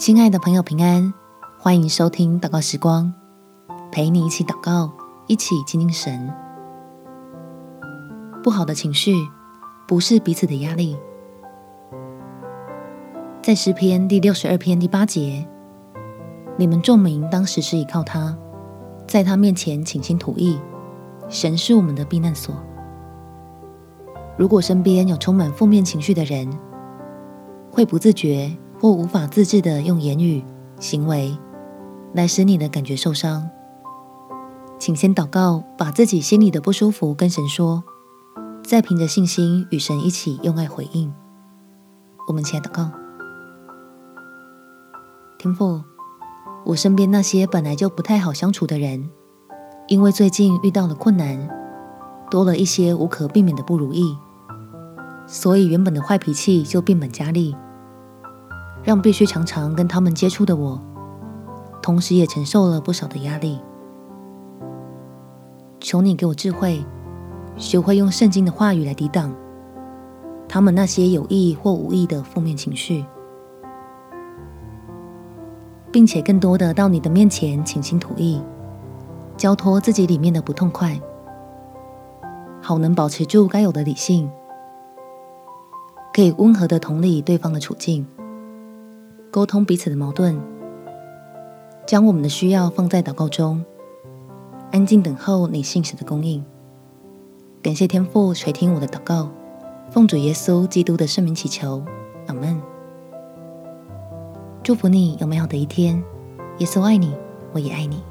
亲爱的朋友，平安！欢迎收听祷告时光，陪你一起祷告，一起亲近神。不好的情绪不是彼此的压力。在诗篇第六十二篇第八节，你们众民当时时倚靠他，在他面前倾心吐意。神是我们的避难所。如果身边有充满负面情绪的人，会不自觉或无法自制地用言语、行为来使你的感觉受伤，请先祷告，把自己心里的不舒服跟神说，再凭着信心与神一起用爱回应。我们起来祷告，天父，我身边那些本来就不太好相处的人，因为最近遇到了困难，多了一些无可避免的不如意，所以原本的坏脾气就变本加厉。让必须常常跟他们接触的我，同时也承受了不少的压力。求你给我智慧，学会用圣经的话语来抵挡他们那些有意或无意的负面情绪，并且更多的到你的面前倾心吐意，交托自己里面的不痛快，好能保持住该有的理性，可以温和的同理对方的处境。沟通彼此的矛盾，将我们的需要放在祷告中，安静等候你信使的供应。感谢天父垂听我的祷告，奉主耶稣基督的圣名祈求，阿门。祝福你有美好的一天，耶稣爱你，我也爱你。